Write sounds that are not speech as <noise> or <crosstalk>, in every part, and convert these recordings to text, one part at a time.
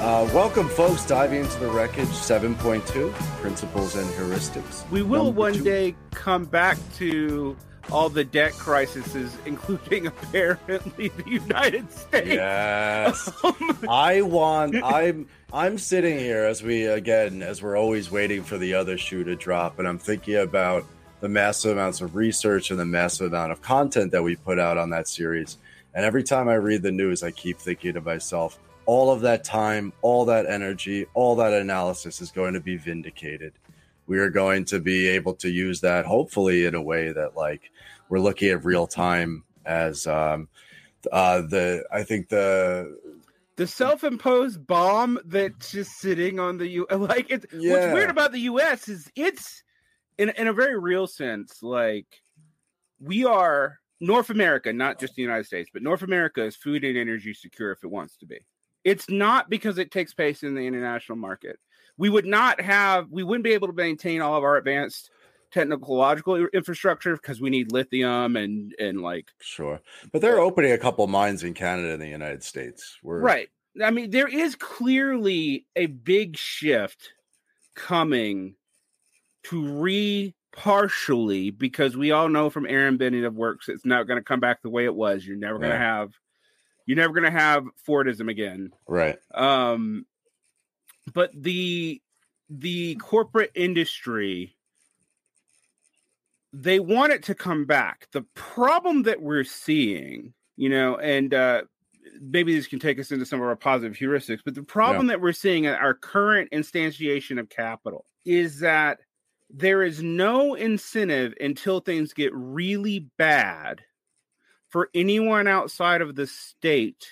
Uh, welcome, folks. Diving into the wreckage 7.2 principles and heuristics. We will Number one two. day come back to all the debt crises, including <laughs> apparently the United States. Yes. I want I'm I'm sitting here as we again as we're always waiting for the other shoe to drop and I'm thinking about the massive amounts of research and the massive amount of content that we put out on that series. And every time I read the news I keep thinking to myself all of that time, all that energy, all that analysis is going to be vindicated. We are going to be able to use that hopefully in a way that like we're looking at real time as um uh the I think the the self-imposed bomb that's just sitting on the U. <laughs> Like it's Yeah. what's weird about the U.S. is it's in in a very real sense like we are North America, not just the United States, but North America is food and energy secure if it wants to be. It's not because it takes place in the international market. We would not have, we wouldn't be able to maintain all of our advanced technological infrastructure because we need lithium and and like sure. But they're opening a couple mines in Canada and the United States. We're Right. I mean, there is clearly a big shift coming to re partially because we all know from Aaron Benanav Works it's not going to come back the way it was. You're never going to have you're never going to have Fordism again. right. Um but the the corporate industry they want it to come back. The problem that we're seeing, you know, and uh maybe this can take us into some of our positive heuristics, but the problem that we're seeing at our current instantiation of capital is that there is no incentive until things get really bad for anyone outside of the state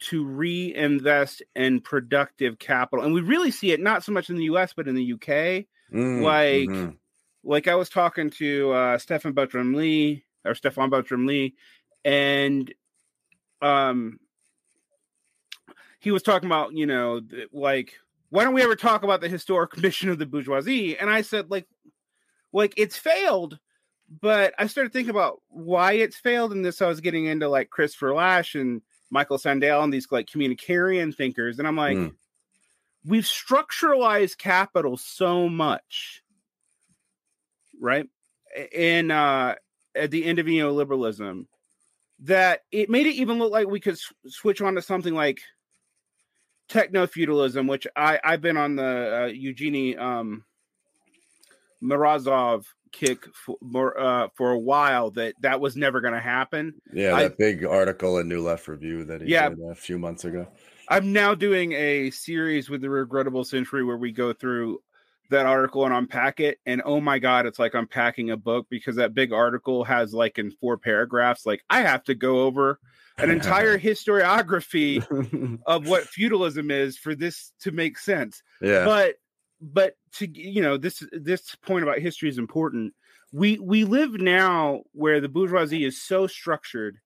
to reinvest in productive capital. And we really see it not so much in the US, but in the UK. Mm, Like, mhm. Like I was talking to uh, Stefan Butram Lee or Stefan Butram Lee, and um, he was talking about, you know, like, why don't we ever talk about the historic mission of the bourgeoisie? And I said, like, like it's failed, but I started thinking about why it's failed, and this I was getting into like Christopher Lasch and Michael Sandel and these like communitarian thinkers, and I'm like, Mm. we've structuralized capital so much, right? In uh, at the end of neoliberalism, that it made it even look like we could switch on to something like techno feudalism, which I I've been on the uh, Evgeny um, Morozov kick for more, uh, for a while that that was never going to happen. Yeah, I- that big article in New Left Review that he Yeah. did a few months ago. I'm now doing a series with the Regrettable Century where we go through that article and unpack it. And oh my god, it's like unpacking a book because that big article has like in four paragraphs. Like I have to go over an entire <laughs> historiography <laughs> of what feudalism is for this to make sense. yeah. But but to you know this this point about history is important. We we live now where the bourgeoisie is so structured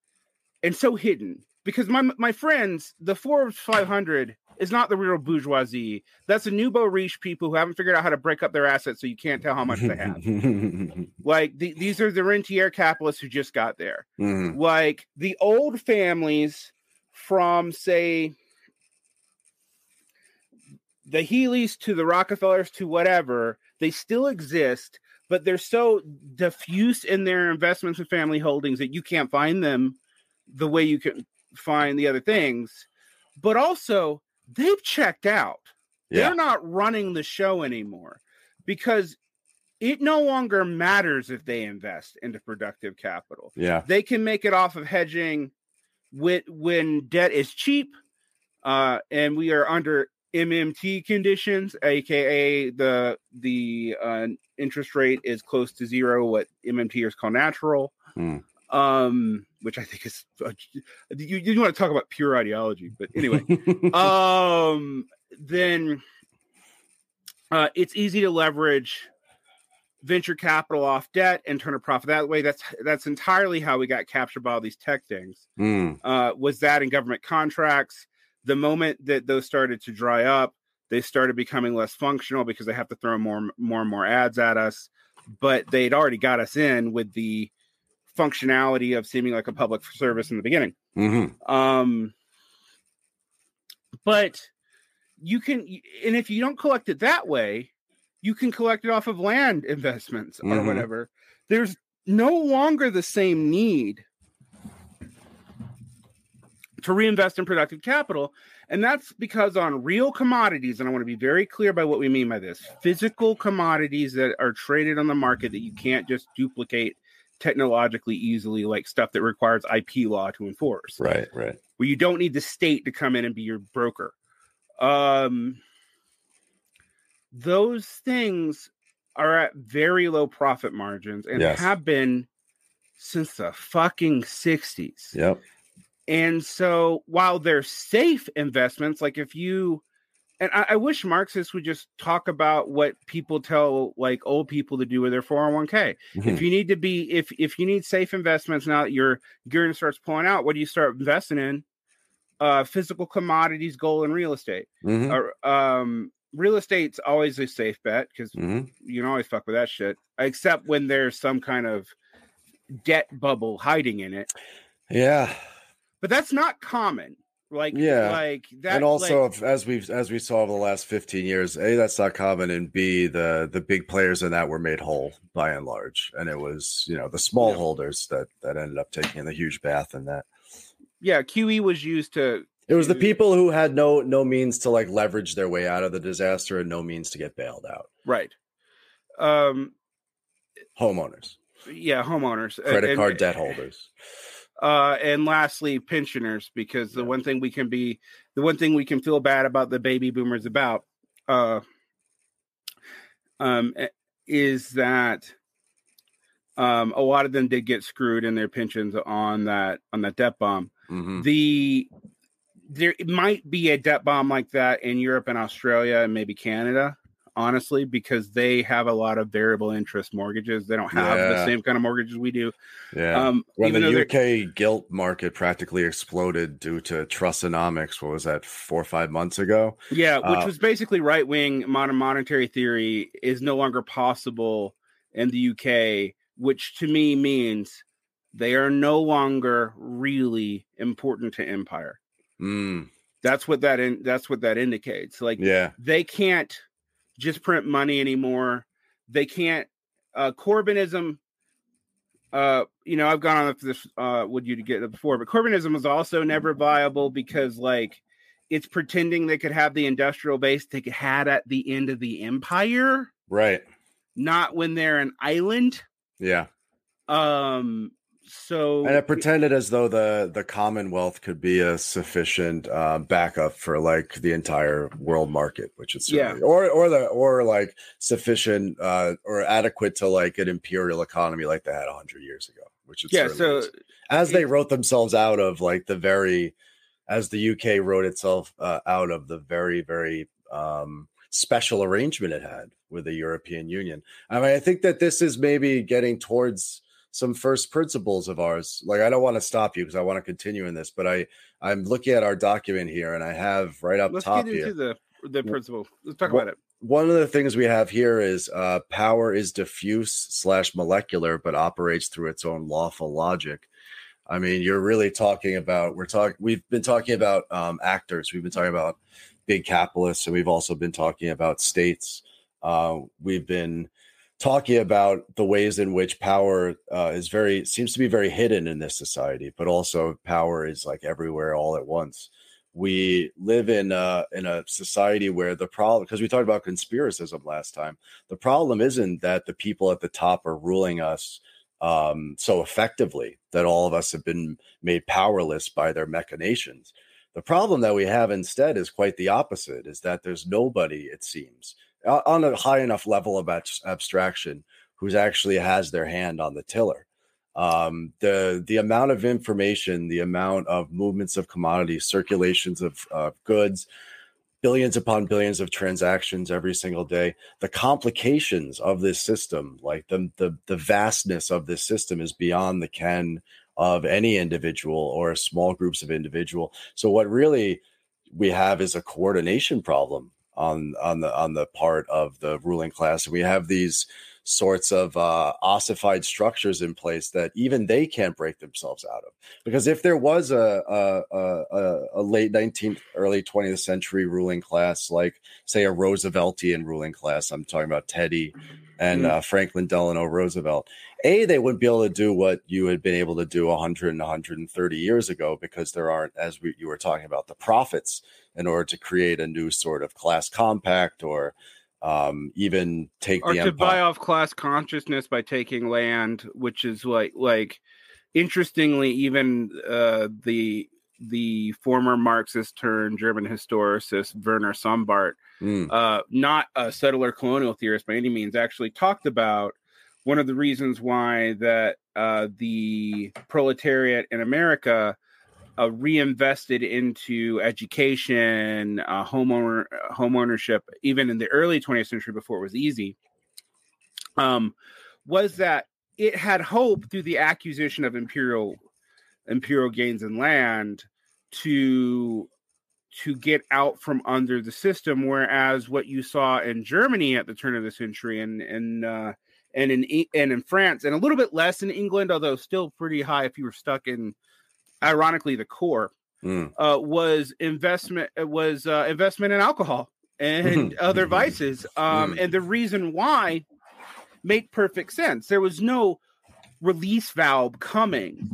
and so hidden because my my friends, the Forbes 500 is not the real bourgeoisie. That's the nouveau riche people who haven't figured out how to break up their assets so you can't tell how much they have. <laughs> like the, these are the rentier capitalists who just got there Mhm. like the old families from say the Healy's to the Rockefellers to whatever, they still exist, but they're so diffuse in their investments and family holdings that you can't find them the way you can find the other things. But also, they've checked out. Yeah. They're not running the show anymore because it no longer matters if they invest into productive capital Yeah. they can make it off of hedging with when debt is cheap uh and we are under mmt conditions aka the the uh, interest rate is close to zero what mmters call natural. Hmm. um which i think is uh, you, you want to talk about pure ideology but anyway. <laughs> Um then uh it's easy to leverage venture capital off debt and turn a profit that way. That's that's entirely how we got captured by all these tech things. Mm. uh was that in government contracts the moment that those started to dry up they started becoming less functional because they have to throw more more and more ads at us but they'd already got us in with the functionality of seeming like a public service in the beginning Mhm. um but you can, and if you don't collect it that way, you can collect it off of land investments or mm-hmm. whatever. There's no longer the same need to reinvest in productive capital. And that's because on real commodities, and I want to be very clear by what we mean by this physical commodities that are traded on the market that you can't just duplicate technologically easily, like stuff that requires IP law to enforce. Right, right. Where you don't need the state to come in and be your broker. Um, those things are at very low profit margins and yes. have been since the fucking 60s. Yep. And so while they're safe investments, like if you and I, I, wish Marxists would just talk about what people tell like old people to do with their 401k. Mm-hmm. If you need to be if if you need safe investments now that your gearing starts pulling out, what do you start investing in? Uh physical commodities, gold, and real estate. Mm-hmm. Or um real estate's always a safe bet because mm-hmm. you can always fuck with that shit, except when there's some kind of debt bubble hiding in it. Yeah. But that's not common. Like yeah, like that. And also, like, as we've as we saw over the last fifteen years, a that's not common, and b the the big players in that were made whole by and large, and it was you know the small yeah. holders that that ended up taking the huge bath in that. Yeah, QE was used to. It was the people who had no no means to like leverage their way out of the disaster and no means to get bailed out. Right. Um. Homeowners. Yeah, homeowners. Credit and, card and, debt holders. Uh, and lastly, pensioners, because the yeah. one thing we can be, the one thing we can feel bad about the baby boomers about, uh, um, eh, is that um, a lot of them did get screwed in their pensions on that on that debt bomb. Mm-hmm. The there might be a debt bomb like that in Europe and Australia and maybe Canada honestly, because they have a lot of variable interest mortgages. They don't have yeah. the same kind of mortgages we do. Yeah. Um, when the UK gilt market practically exploded due to Trussonomics, what was that, four or five months ago? Yeah, which uh, was basically right wing modern monetary theory is no longer possible in the UK, which to me means they are no longer really important to empire. Mm. That's what that in, that's what that indicates. Like, yeah, they can't just print money anymore. They can't uh Corbynism uh you know, I've gone on this uh with you to get it before, but Corbynism was also never viable because like it's pretending they could have the industrial base they had at the end of the empire. Right. Not when they're an island. Yeah. Um so and it pretended as though the the commonwealth could be a sufficient uh, backup for like the entire world market which is yeah or or the or like sufficient uh, or adequate to like an imperial economy like they had 100 years ago which is yeah so is. as they wrote themselves out of like the very as the uk wrote itself uh, out of the very very um special arrangement it had with the european union i mean i think that this is maybe getting towards some first principles of ours. Like I don't want to stop you because I want to continue in this, but I I'm looking at our document here and I have right up Let's top get into here the the principle. Let's talk about it. One of the things we have here is uh, power is diffuse slash molecular, but operates through its own lawful logic. I mean, you're really talking about we're talking. We've been talking about um, actors. We've been talking about big capitalists, and we've also been talking about states. Uh, we've been talking about the ways in which power uh, is very seems to be very hidden in this society, but also power is like everywhere all at once. We live in a, in a society where the problem, because we talked about conspiracism last time, the problem isn't that the people at the top are ruling us um, so effectively that all of us have been made powerless by their machinations. The problem that we have instead is quite the opposite: is that there's nobody, it seems, on a high enough level of abstraction who's actually has their hand on the tiller. Um, the the amount of information, the amount of movements of commodities, circulations of goods, billions upon billions of transactions every single day. The complications of this system, like the the the vastness of this system, is beyond the ken of any individual or small groups of individual. So what really we have is a coordination problem on on the on the part of the ruling class. And we have these sorts of uh, ossified structures in place that even they can't break themselves out of. Because if there was a a, a, a late 19th, early 20th century ruling class, like say a Rooseveltian ruling class, I'm talking about Teddy and mm-hmm. uh, Franklin Delano Roosevelt. A, they wouldn't be able to do what you had been able to do 100 and 130 years ago because there aren't, as we, you were talking about, the profits in order to create a new sort of class compact or um, even take or the to empire. buy off class consciousness by taking land, which is like like interestingly, even uh, the the former Marxist turned German historicist Werner Sombart, mm. uh, not a settler colonial theorist by any means, actually talked about one of the reasons why that uh, the proletariat in America uh, reinvested into education, uh, homeowner home ownership, even in the early 20th century before it was easy, um, was that it had hope through the acquisition of imperial imperial gains in land to to get out from under the system. Whereas what you saw in Germany at the turn of the century and and uh, and in and in France and a little bit less in England, although still pretty high if you were stuck in ironically the core mm. uh, was investment uh, was uh, investment in alcohol and other vices um, mm. and the reason why made perfect sense there was no release valve coming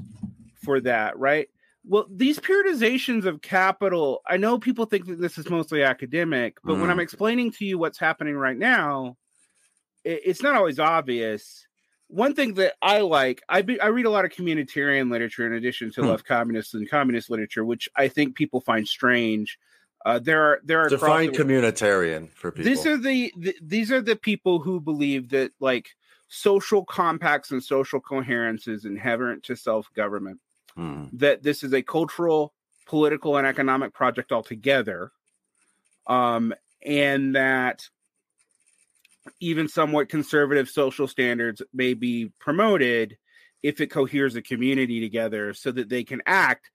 for that right well these periodizations of capital i know people think that this is mostly academic but mm. when i'm mm. explaining to you what's happening right now it, it's not always obvious one thing that I like, I be, I read a lot of communitarian literature in addition to hmm. left communists and communist literature, which I think people find strange. Uh, there are there are define communitarian for people. These are the, the these are the people who believe that like social compacts and social coherence is inherent to self government. Hmm. That this is a cultural, political, and economic project altogether, um, and that even somewhat conservative social standards may be promoted if it coheres a community together so that they can act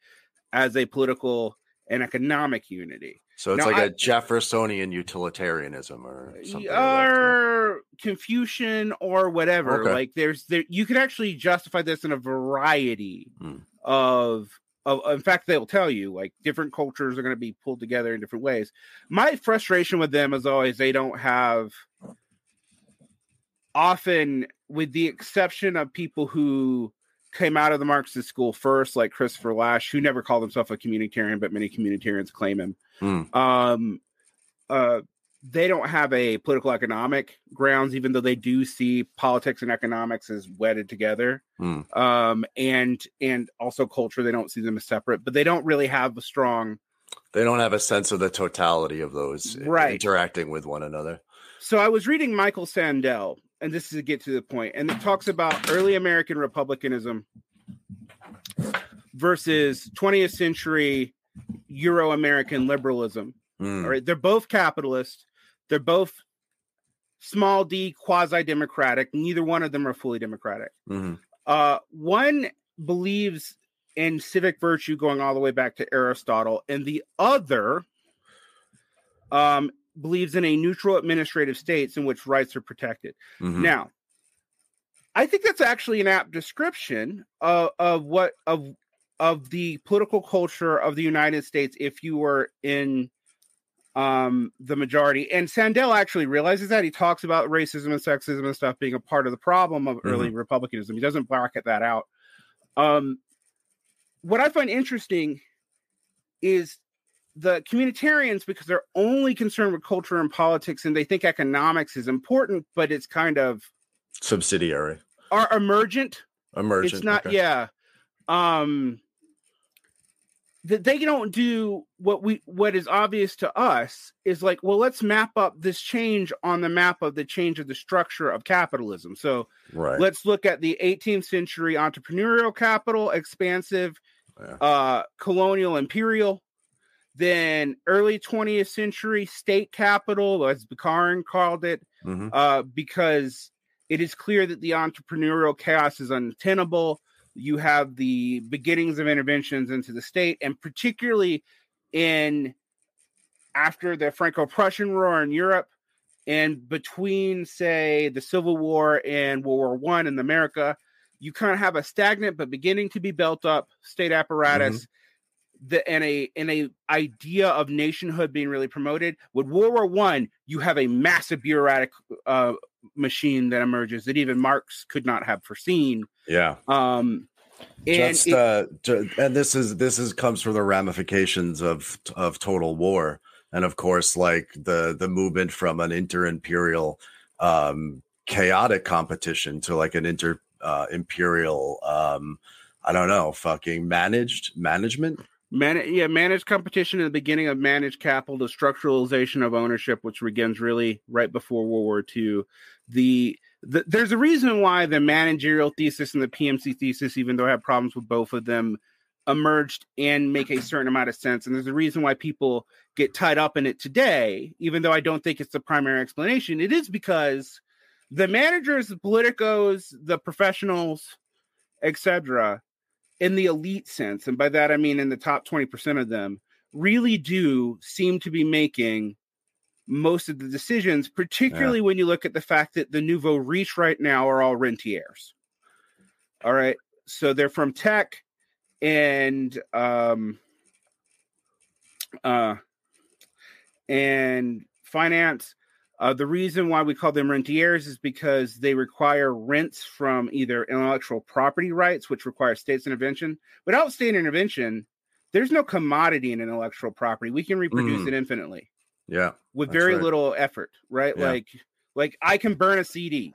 as a political and economic unity. So it's now, like I, a Jeffersonian utilitarianism or something. Or Confucian or whatever. Okay. Like there's there you can actually justify this in a variety hmm. of of in fact they'll tell you like different cultures are going to be pulled together in different ways. My frustration with them is always they don't have often, with the exception of people who came out of the Marxist school first, like Christopher Lasch, who never called himself a communitarian, but many communitarians claim him. Mm. Um, uh, they don't have a political economic grounds, even though they do see politics and economics as wedded together. Mm. Um, and and also culture, they don't see them as separate, but they don't really have a strong. They don't have a sense of the totality of those right. interacting with one another. So I was reading Michael Sandel, and this is to get to the point, and it talks about early American republicanism versus 20th century Euro American liberalism. Mm. All right, they're both capitalist. They're both small d quasi democratic. Neither one of them are fully democratic. Mm-hmm. Uh, one believes in civic virtue going all the way back to Aristotle, and the other um, believes in a neutral administrative states in which rights are protected. Mm-hmm. Now, I think that's actually an apt description of, of what of of the political culture of the United States if you were in um, the majority. And Sandel actually realizes that he talks about racism and sexism and stuff being a part of the problem of mm-hmm. early republicanism. He doesn't bracket that out. Um, what I find interesting is the communitarians because they're only concerned with culture and politics and they think economics is important but it's kind of subsidiary are emergent emergent it's not okay. yeah um that they don't do what we what is obvious to us is like well let's map up this change on the map of the change of the structure of capitalism so right. let's look at the 18th century entrepreneurial capital expansive yeah. uh colonial imperial then early 20th century state capital, as Bukharin called it, mm-hmm. uh, because it is clear that the entrepreneurial chaos is untenable. You have the beginnings of interventions into the state, and particularly in after the Franco-Prussian War in Europe, and between, say, the Civil War and World War One in America, you kind of have a stagnant but beginning to be built up state apparatus. Mm-hmm. The, and a and a idea of nationhood being really promoted. With World War One, you have a massive bureaucratic uh, machine that emerges that even Marx could not have foreseen. Yeah. Um, and just, it, uh, and this is this is comes from the ramifications of of total war and of course like the the movement from an inter-imperial um chaotic competition to like an inter uh, imperial um i don't know fucking managed management Man- yeah, managed competition in the beginning of managed capital, the structuralization of ownership, which begins really right before World War II. The, the there's a reason why the managerial thesis and the PMC thesis, even though I have problems with both of them, emerged and make a certain amount of sense. And there's a reason why people get tied up in it today, even though I don't think it's the primary explanation. It is because the managers, the politicos, the professionals, etc., in the elite sense, and by that I mean in the top 20% of them, really do seem to be making most of the decisions, particularly yeah. when you look at the fact that the nouveau riche right now are all rentiers. All right. So they're from tech and um uh and finance. Uh, the reason why we call them rentiers is because they require rents from either intellectual property rights, which require state's intervention. Without state intervention, there's no commodity in intellectual property. We can reproduce mm. it infinitely. Yeah. With very right. little effort, right? Yeah. Like like I can burn a CD.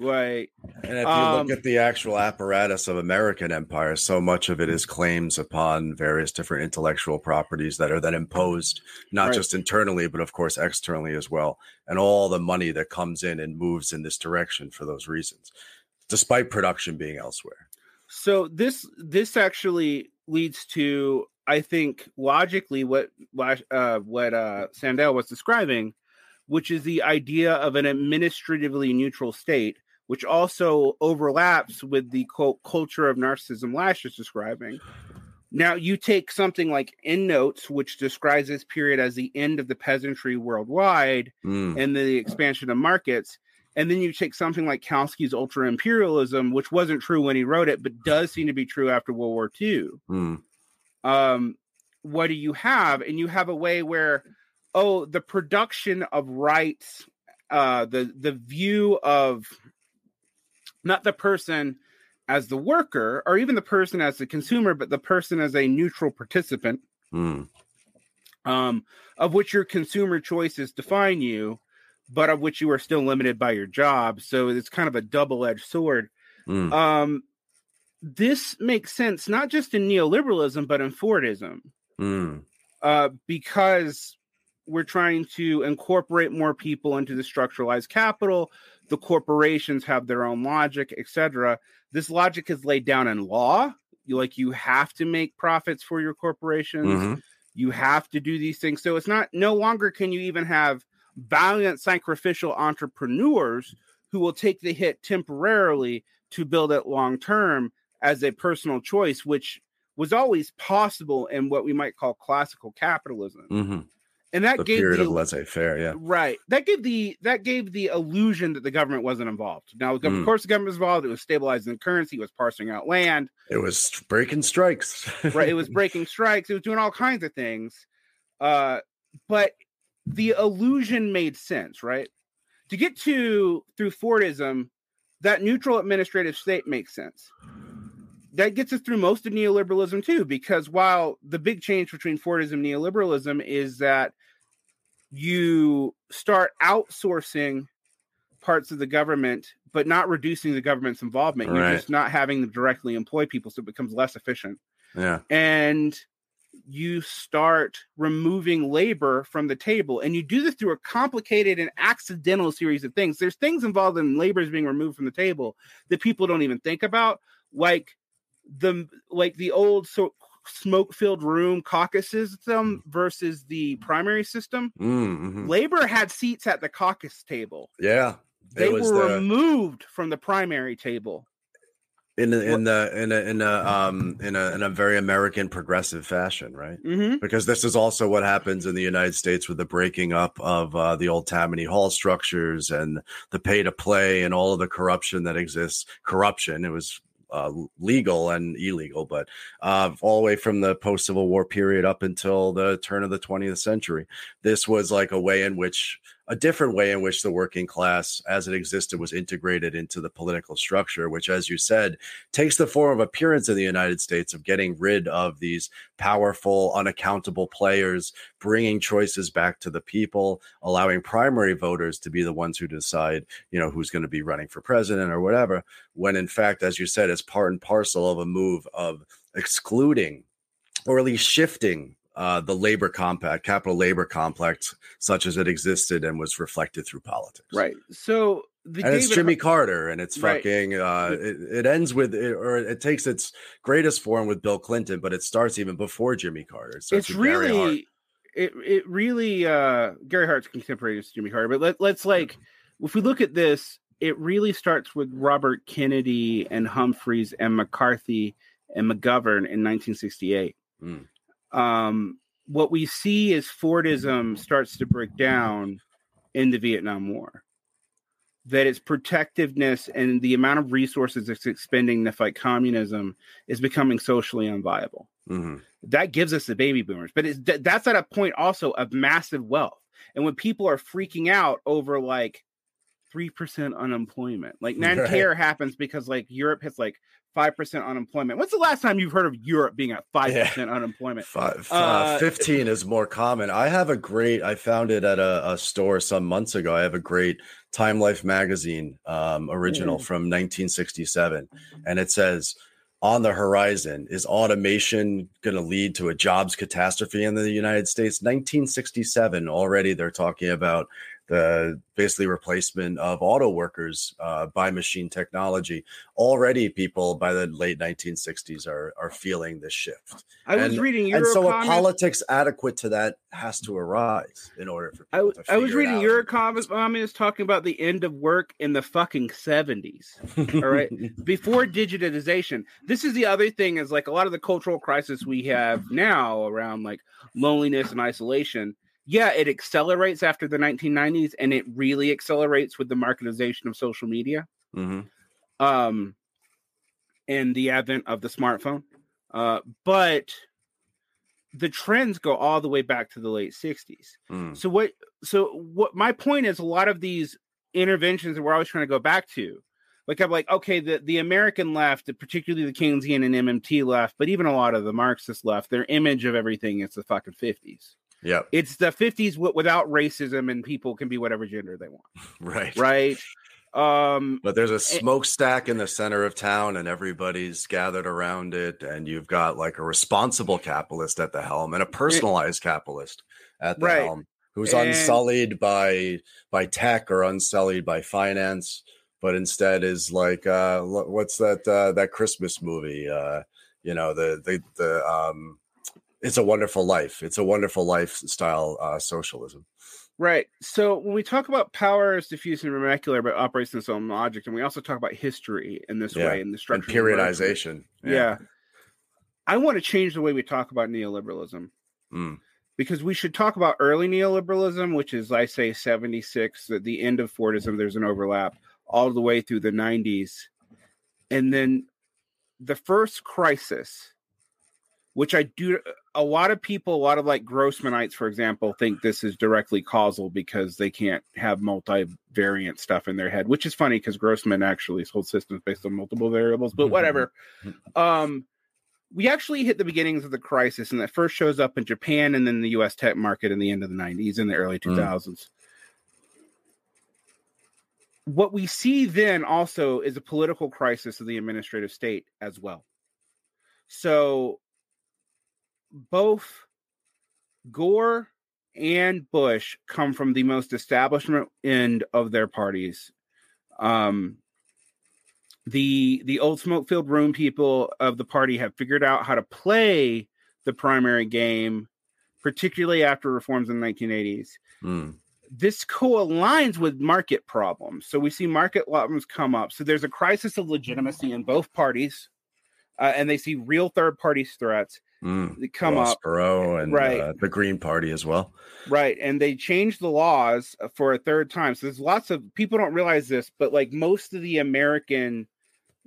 Right. And if you um, look at the actual apparatus of American empire, so much of it is claims upon various different intellectual properties that are then imposed, not right. just internally, but of course externally as well. And all the money that comes in and moves in this direction for those reasons, despite production being elsewhere. So this this actually leads to, I think, logically what uh, what uh, Sandel was describing, which is the idea of an administratively neutral state which also overlaps with the quote culture of narcissism Lasch is describing. Now, you take something like Endnotes, which describes this period as the end of the peasantry worldwide mm. and the expansion of markets. And then you take something like Kautsky's ultra imperialism, which wasn't true when he wrote it, but does seem to be true after World War II. Mm. Um, what do you have? And you have a way where, oh, the production of rights, uh, the the view of not the person as the worker or even the person as the consumer, but the person as a neutral participant, mm. um, of which your consumer choices define you, but of which you are still limited by your job. So it's kind of a double edged sword. Mm. Um, this makes sense not just in neoliberalism, but in Fordism, mm. uh, because we're trying to incorporate more people into the structuralized capital the corporations have their own logic, etc. This logic is laid down in law. You like you have to make profits for your corporations. Mm-hmm. You have to do these things. So it's not no longer can you even have valiant sacrificial entrepreneurs who will take the hit temporarily to build it long term as a personal choice, which was always possible in what we might call classical capitalism. Mm-hmm and that the gave period the, of laissez-faire yeah. Right. That gave the that gave the illusion that the government wasn't involved. Now mm. of course the government was involved. It was stabilizing the currency. It was parsing out land. It was breaking strikes. <laughs> Right. It was breaking strikes. It was doing all kinds of things. Uh but the illusion made sense right? To get to through fordism that neutral administrative state makes sense that gets us through most of neoliberalism too, because while the big change between Fordism and neoliberalism is that you start outsourcing parts of the government, but not reducing the government's involvement. Right. You're just not having them directly employ people, so it becomes less efficient. Yeah. And you start removing labor from the table. And you do this through a complicated and accidental series of things. There's things involved in labor is being removed from the table that people don't even think about, like the like the old so smoke filled room caucus system versus the primary system. Mm-hmm. Labor had seats at the caucus table. Yeah. They were the... removed from the primary table. in in the in a in a um in a in a very American progressive fashion, right? Mm-hmm. Because this is also what happens in the United States with the breaking up of uh, the old Tammany Hall structures and the pay to play and all of the corruption that exists. Corruption. It was uh, legal and illegal, but uh, all the way from the post Civil War period up until the turn of the 20th century. This was like a way in which a different way in which the working class as it existed was integrated into the political structure, which, as you said, takes the form of appearance in the United States of getting rid of these powerful, unaccountable players, bringing choices back to the people, allowing primary voters to be the ones who decide, you know, who's going to be running for president or whatever. When in fact, as you said, it's part and parcel of a move of excluding or at least shifting uh, the labor compact, capital labor complex, such as it existed and was reflected through politics. Right. So the and David it's Jimmy Har- Carter, and it's fucking. Right. Uh, it, it, ends with, it, or it takes its greatest form with Bill Clinton, but it starts even before Jimmy Carter. It it's really, it it really. uh Gary Hart's contemporary to Jimmy Carter, but let, let's like, if we look at this, it really starts with Robert Kennedy and Humphreys and McCarthy and McGovern in 1968. Mm um, what we see is Fordism starts to break down in the Vietnam War. That its protectiveness and the amount of resources it's expending to fight communism is becoming socially unviable. Mm-hmm. That gives us the baby boomers, but it's that's at a point also of massive wealth. And when people are freaking out over like three percent unemployment, like <laughs> Nanterre right. happens because like Europe has like five percent unemployment. When's the last time you've heard of Europe being at five percent unemployment? Five, uh, uh, Fifteen is more common. I have a great. I found it at a, a store some months ago. I have a great Time Life magazine um, original mm. from 1967, and it says. On the horizon, is automation going to lead to a jobs catastrophe in the United States? 1967, already they're talking about the basically replacement of auto workers uh, by machine technology. Already, people by the late 1960s are are feeling this shift. I was and, reading, and so a politics adequate to that has to arise in order for I, I was reading your comments talking about the end of work in the fucking 70s. All right, <laughs> before digitization. This is the other thing is like a lot of the cultural crisis we have now around like loneliness and isolation yeah, it accelerates after the 1990s, and it really accelerates with the marketization of social media, mm-hmm. um, and the advent of the smartphone. Uh, but the trends go all the way back to the late 60s. Mm. So what? So what? My point is, a lot of these interventions that we're always trying to go back to, like I'm like, okay, the the American left, particularly the Keynesian and MMT left, but even a lot of the Marxist left, their image of everything is the fucking 50s. Yeah. It's the 50s w- without racism and people can be whatever gender they want. <laughs> Right. Right. Um but there's a smokestack in the center of town and everybody's gathered around it and you've got like a responsible capitalist at the helm and a personalized capitalist at the right. helm who's and, unsullied by by tech or unsullied by finance but instead is like uh what's that uh that Christmas movie uh you know the the the um it's a wonderful life. It's a wonderful lifestyle uh, socialism. Right. So when we talk about power as diffuse and molecular, but operates in its own logic, and we also talk about history in this yeah. way in the structure and periodization. Yeah. yeah. I want to change the way we talk about neoliberalism. Mm. Because we should talk about early neoliberalism, which is, I say, 76, at the end of Fordism, there's an overlap all the way through the 90s. And then the first crisis which I do. A lot of people, a lot of like Grossmanites, for example, think this is directly causal because they can't have multivariant stuff in their head, which is funny because Grossman actually sold systems based on multiple variables, but whatever. um, we actually hit the beginnings of the crisis, and that first shows up in Japan and then the US tech market in the end of the 90s and the early 2000s. Mm. What we see then also is a political crisis of the administrative state as well. So both Gore and Bush come from the most establishment end of their parties. Um, the the old smoke filled room people of the party have figured out how to play the primary game, particularly after reforms in the 1980s. Mm. this co-aligns with market problems. So we see market problems come up. So there's a crisis of legitimacy in both parties, uh, and they see real third party threats Mm. that come Ross up. Perot and Right. uh, the Green Party as well. Right. And they changed the laws uh, for a third time. So there's lots of people don't realize this, but like most of the American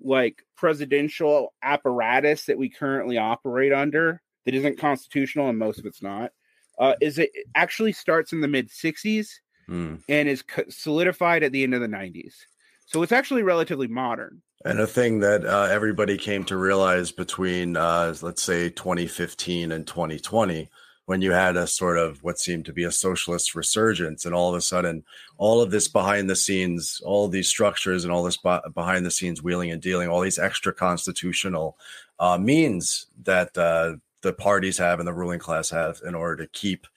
like presidential apparatus that we currently operate under that isn't constitutional and most of it's not, uh, is it it actually starts in the mid 60s Mm. and is solidified at the end of the 90s. So it's actually relatively modern. And a thing that uh, everybody came to realize between, uh, let's say, 2015 and 2020, when you had a sort of what seemed to be a socialist resurgence, and all of a sudden, all of this behind the scenes, all these structures, and all this be- behind the scenes wheeling and dealing, all these extra constitutional uh, means that uh, the parties have and the ruling class have in order to keep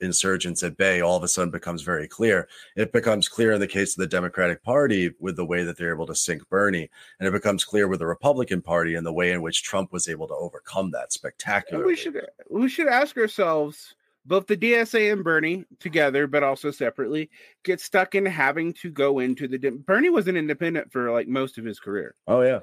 insurgents at bay all of a sudden becomes very clear. It becomes clear in the case of the Democratic Party with the way that they're able to sink Bernie, and it becomes clear with the Republican Party and the way in which Trump was able to overcome that spectacularly. we should we should ask ourselves both the DSA and Bernie together, but also separately, get stuck in having to go into the. de- Bernie was an independent for like most of his career. Oh yeah,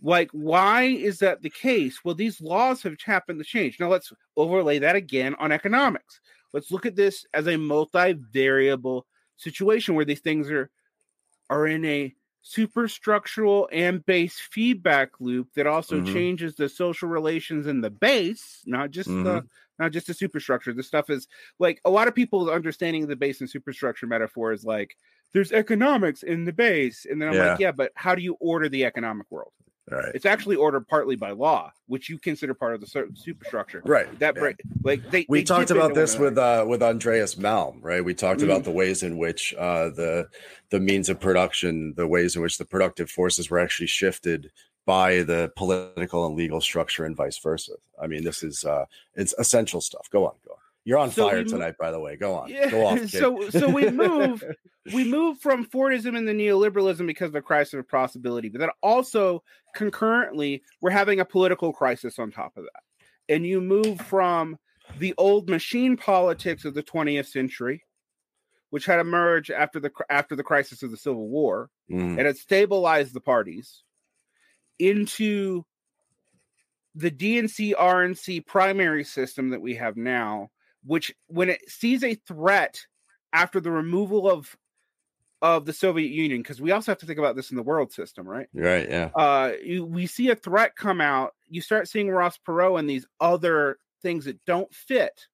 Like, why is that the case? Well, these laws have happened to change. Now let's overlay that again on economics. Let's look at this as a multi-variable situation where these things are are in a superstructural and base feedback loop that also Mhm. changes the social relations in the base, not just the not just the superstructure. The stuff is like a lot of people's understanding of the base and superstructure metaphor is like there's economics in the base, and then I'm like, yeah, but how do you order the economic world? Right, It's actually ordered partly by law, which you consider part of the superstructure. right. That yeah. break, like they we they talked about this with uh with Andreas Malm, right? We talked Mhm. about the ways in which uh the the means of production, the ways in which the productive forces were actually shifted by the political and legal structure and vice versa. I mean, this is uh it's essential stuff. Go on, go on. You're on So fire mo- tonight, by the way. Go on. Yeah, Go off. <laughs> kid. so so we move we <laughs> move from Fordism and the neoliberalism because of the crisis of possibility, but then also concurrently we're having a political crisis on top of that. And you move from the old machine politics of the 20th century, which had emerged after the after the crisis of the Civil War, Mhm. and it stabilized the parties, into the DNC RNC primary system that we have now, which when it sees a threat after the removal of of the Soviet Union, because we also have to think about this in the world system, right? Right, yeah. Uh, you, we see a threat come out. You start seeing Ross Perot and these other things that don't fit,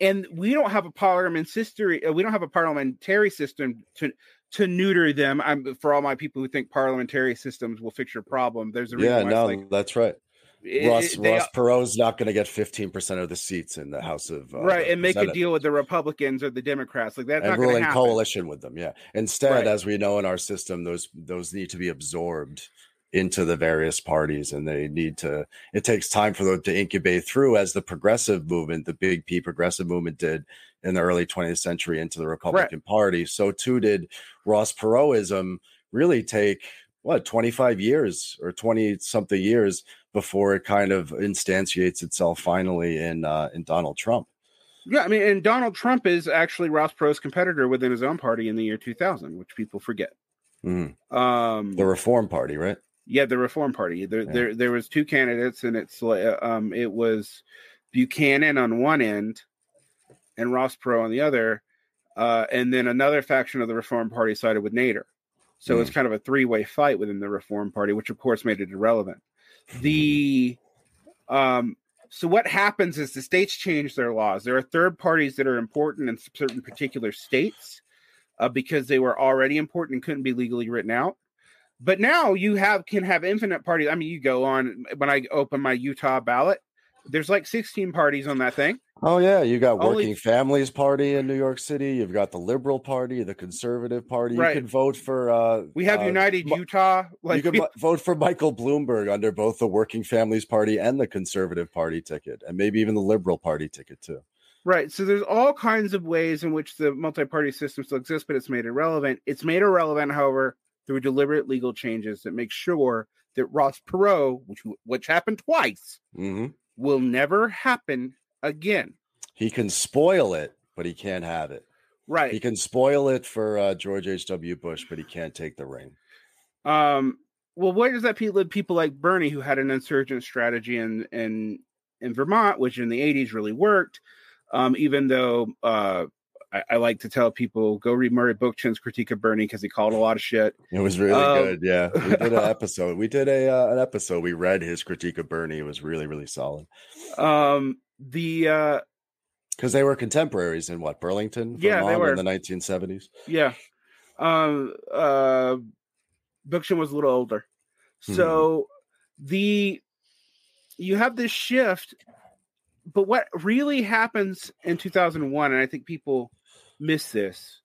and we don't have a parliamentary. uh, We don't have a parliamentary system to to neuter them. I'm for all my people who think parliamentary systems will fix your problem. There's a reason Yeah, no, like that's right. It- Ross it- they- Perot's not going to get 15% of the seats in the House of uh, right and make a deal with the Republicans or the Democrats. Like that's and not going rule to in happen. coalition with them. Yeah. Instead, Right. as we know in our system, those those need to be absorbed into the various parties, and they need to. It takes time for them to incubate through, as the progressive movement, the big P progressive movement, did in the early 20th century into the Republican Party. So too did Ross Perotism. Really take what 25 years or 20 something years before it kind of instantiates itself finally in uh, in Donald Trump. Yeah, I mean, and Donald Trump is actually Ross Perot's competitor within his own party in the year 2000, which people forget. Mhm. Um, The Reform Party, right? yeah, the Reform Party. There, Yeah. there, there was two candidates, and it's um, it was Buchanan on one end and Ross Perot on the other, uh, and then another faction of the Reform Party sided with Nader. So Hmm. it's kind of a three-way fight within the Reform Party, which of course made it irrelevant. The um, so what happens is the states change their laws. There are third parties that are important in certain particular states uh, because they were already important and couldn't be legally written out. But now you have can have infinite parties. I mean, you go on when I open my Utah ballot. There's like 16 parties on that thing. Oh yeah, you got Only- Working Families Party in New York City. You've got the Liberal Party, the Conservative Party. Right. You can vote for. Uh, We have uh, United Utah. Like you can vote for Michael Bloomberg under both the Working Families Party and the Conservative Party ticket, and maybe even the Liberal Party ticket too. Right. So there's all kinds of ways in which the multi-party system still exists, but it's made irrelevant. It's made irrelevant, however, through deliberate legal changes that make sure that Ross Perot, which which happened twice, hmm will never happen again. He can spoil it, but he can't have it. Right. He can spoil it for uh, George H.W. Bush, but he can't take the ring. Um. Well, where does that lead people like Bernie, who had an insurgent strategy in in in Vermont, which in the '80s really worked, um, even though uh, I, I, like to tell people go read Murray Bookchin's critique of Bernie because he called a lot of shit. It was really um, good. Yeah, we did an <laughs> episode. We did a uh, an episode. We read his critique of Bernie. It was really really solid. Um, the uh, because they were contemporaries in what Burlington, Vermont, yeah, they were in the 1970s. Yeah, um, uh, Bookchin was a little older, so mm-hmm. the you have this shift but what really happens in 2001 and i think people miss this.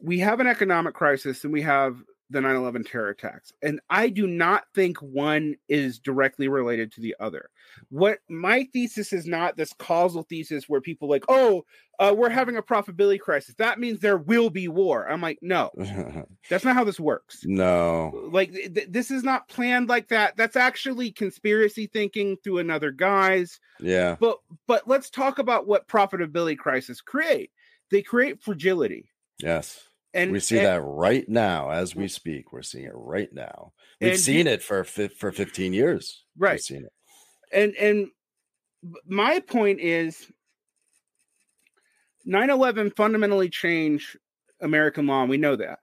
We have an economic crisis and we have the 9 11 terror attacks. And I do not think one is directly related to the other. What my thesis is not this causal thesis where people like, oh, uh, we're having a profitability crisis. That means there will be war. I'm like, no, <laughs> that's not how this works. No, like th- this is not planned like that. That's actually conspiracy thinking through another guise. Yeah. But but let's talk about what profitability crisis create they create fragility. Yes. And we see and, that right now as we speak. We're seeing it right now. We've seen it for for 15 years. Right. We've seen it. And and my point is 9/11 fundamentally changed American law, and we know that.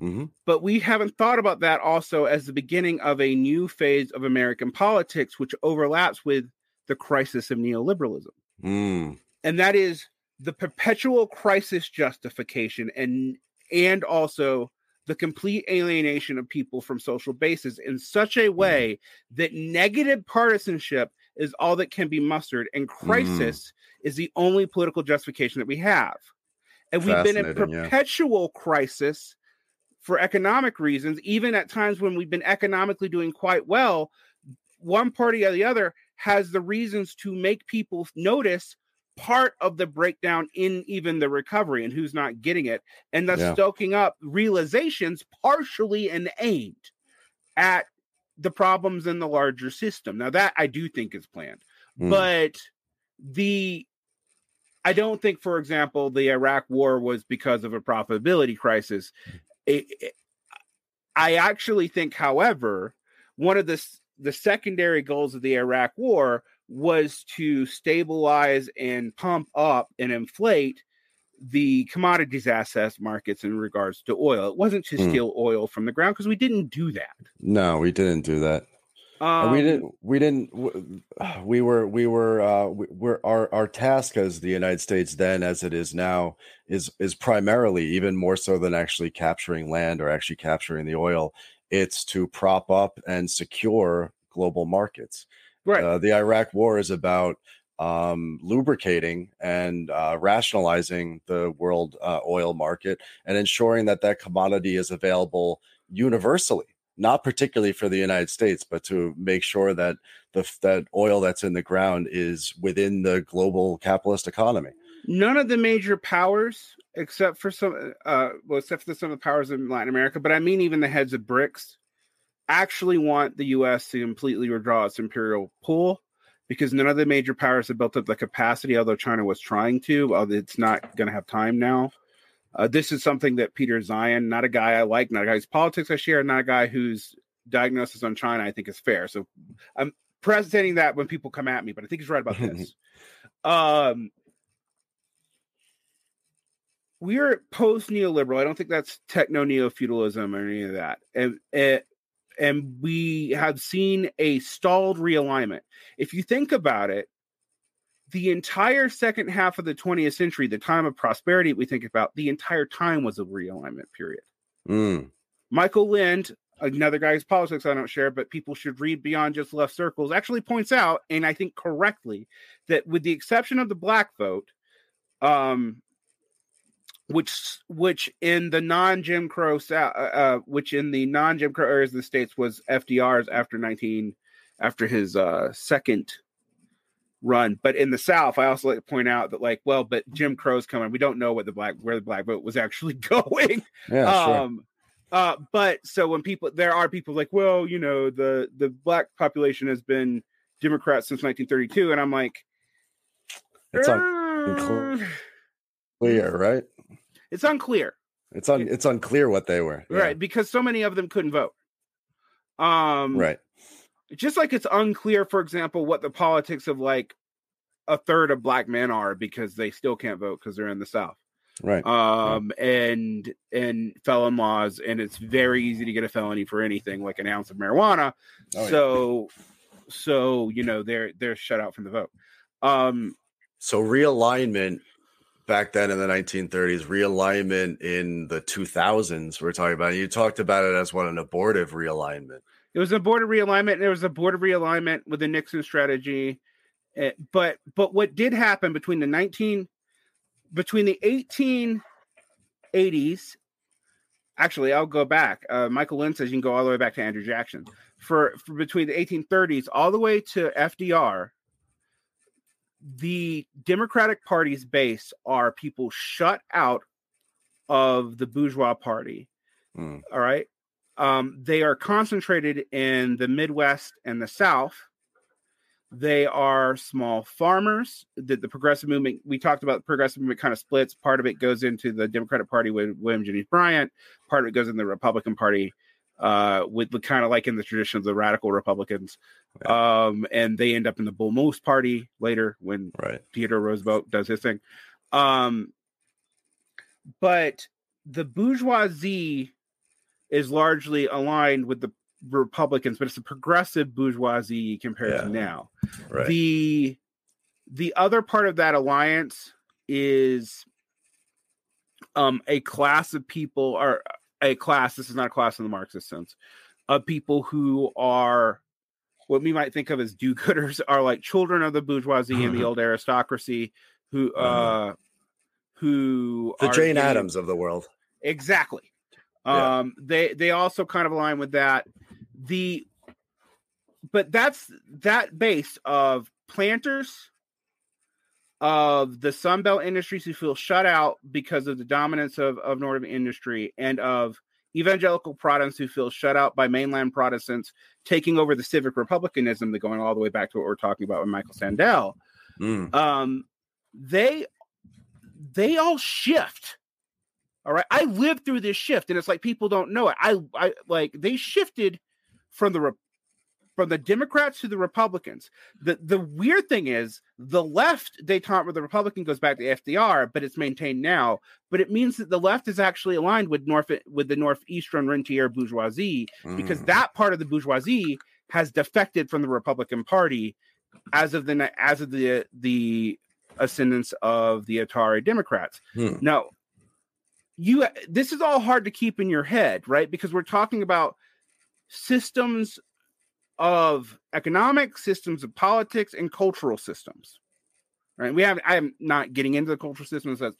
Mm-hmm. But we haven't thought about that also as the beginning of a new phase of American politics, which overlaps with the crisis of neoliberalism. Mm. And that is the perpetual crisis justification and and also the complete alienation of people from social bases in such a mm-hmm. way that negative partisanship is all that can be mustered and mm-hmm. crisis mm. is the only political justification that we have and we've been in perpetual yeah. crisis for economic reasons even at times when we've been economically doing quite well one party or the other has the reasons to make people notice part of the breakdown in even the recovery and who's not getting it and that's yeah. stoking up realizations partially and aimed at the problems in the larger system now that i do think is planned mm. but the i don't think for example the iraq war was because of a profitability crisis it, it, i actually think however one of the the secondary goals of the iraq war was to stabilize and pump up and inflate the commodities assets markets in regards to oil. It wasn't to mm. steal oil from the ground because we didn't do that. No, we didn't do that. Um, we didn't. We didn't. <sighs> We were. We were. Uh, we, we're our our task as the United States then, as it is now, is is primarily even more so than actually capturing land or actually capturing the oil. It's to prop up and secure global markets. Right. Uh, the Iraq War is about um, lubricating and uh, rationalizing the world uh, oil market and ensuring that that commodity is available universally, not particularly for the United States, but to make sure that the that oil that's in the ground is within the global capitalist economy. None of the major powers, except for some, uh, well, except for some of the powers in Latin America, but I mean even the heads of BRICS, actually want the U.S. to completely withdraw its imperial pool because none of the major powers have built up the capacity, although China was trying to. It's not going to have time now. Uh, this is something that Peter Zeihan, not a guy I like, not a guy whose politics I share, not a guy whose diagnosis on China I think is fair. So I'm presenting that when people come at me, but I think he's right about <laughs> this. um, we're post neoliberal. I don't think that's techno neo feudalism or any of that. And it, and we have seen a stalled realignment. If you think about it, the entire second half of the 20th century, the time of prosperity we think about, the entire time was a realignment period. Mm. Michael Lind, another guy whose politics I don't share, but people should read Beyond Just Left Circles, actually points out, and I think correctly, that with the exception of the black vote, um, which which in the non Jim Crow uh, uh, which in the non Jim Crow areas of the states was FDR's after 19 after his uh, second run. But in the South, I also like to point out that like, well, but Jim Crow's coming. We don't know what the black where the black vote was actually <laughs> going. Yeah, um, sure. Uh, but so when people there are people like, well, you know, the the black population has been Democrat since 1932, and I'm like, it's unclear, right? It's unclear. It's un, it's unclear what they were. Yeah. Right, because so many of them couldn't vote. Um Right. Just like it's unclear, for example, what the politics of like a third of black men are because they still can't vote because they're in the South. Right. Um and and felon laws, and it's very easy to get a felony for anything like an ounce of marijuana. Oh, so yeah. so you know they're they're shut out from the vote. Um so realignment back then in the 1930s, realignment in the 2000s. We're talking about. You talked about it as what an abortive realignment. It was an abortive realignment, and there was a abortive realignment with the Nixon strategy. Eh, but but what did happen between the 19 between the 1880s actually i'll go back uh, michael Lind says you can go all the way back to andrew jackson for, for between the 1830s all the way to fdr the democratic party's base are people shut out of the bourgeois party mm. all right um, they are concentrated in the midwest and the south they are small farmers. The, the progressive movement, we talked about the progressive movement kind of splits. Part of it goes into the Democratic Party with William Jennings Bryan, part of it goes in the Republican Party uh, with the kind of like in the tradition of the radical Republicans. Yeah. Um, and they end up in the Bull Moose Party later when right. Theodore Roosevelt does his thing. Um, but the bourgeoisie is largely aligned with the Republicans, but it's a progressive bourgeoisie compared yeah. to now. Right. The the other part of that alliance is um a class of people or a class this is not a class in the marxist sense of people who are what we might think of as do-gooders <laughs> are like children of the bourgeoisie and the <laughs> old aristocracy who uh who the Jane getting, Addams of the world. Exactly. Yeah. Um they they also kind of align with that the but that's that base of planters of the Sunbelt industries who feel shut out because of the dominance of, of Northern industry and of evangelical Protestants who feel shut out by mainline Protestants taking over the civic republicanism that going all the way back to what we're talking about with Michael Sandel. Mm. Um, they they all shift. All right. I lived through this shift, and it's like people don't know it. I I like they shifted from the from the Democrats to the Republicans. The the weird thing is the left detente with the Republican goes back to FDR, but it's maintained now. But it means that the left is actually aligned with North with the northeastern rentier bourgeoisie mm. because that part of the bourgeoisie has defected from the Republican Party as of the as of the the ascendance of the Atari Democrats. Mm. Now, you this is all hard to keep in your head, right? Because we're talking about systems of economic systems of politics and cultural systems right? We have i'm not getting into the cultural systems that's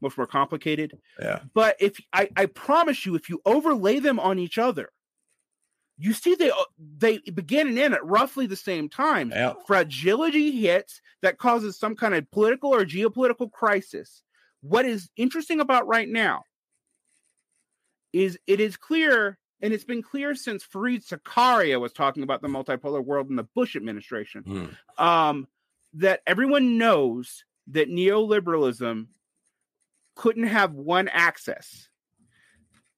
much more complicated. Yeah. But if i i promise you if you overlay them on each other you see they uh, they begin and end at roughly the same time. Yeah. fragility hits that causes some kind of political or geopolitical crisis. What is interesting about right now is it is clear and it's been clear since Fareed Zakaria was talking about the multipolar world in the Bush administration mm. um, that everyone knows that neoliberalism couldn't have one access.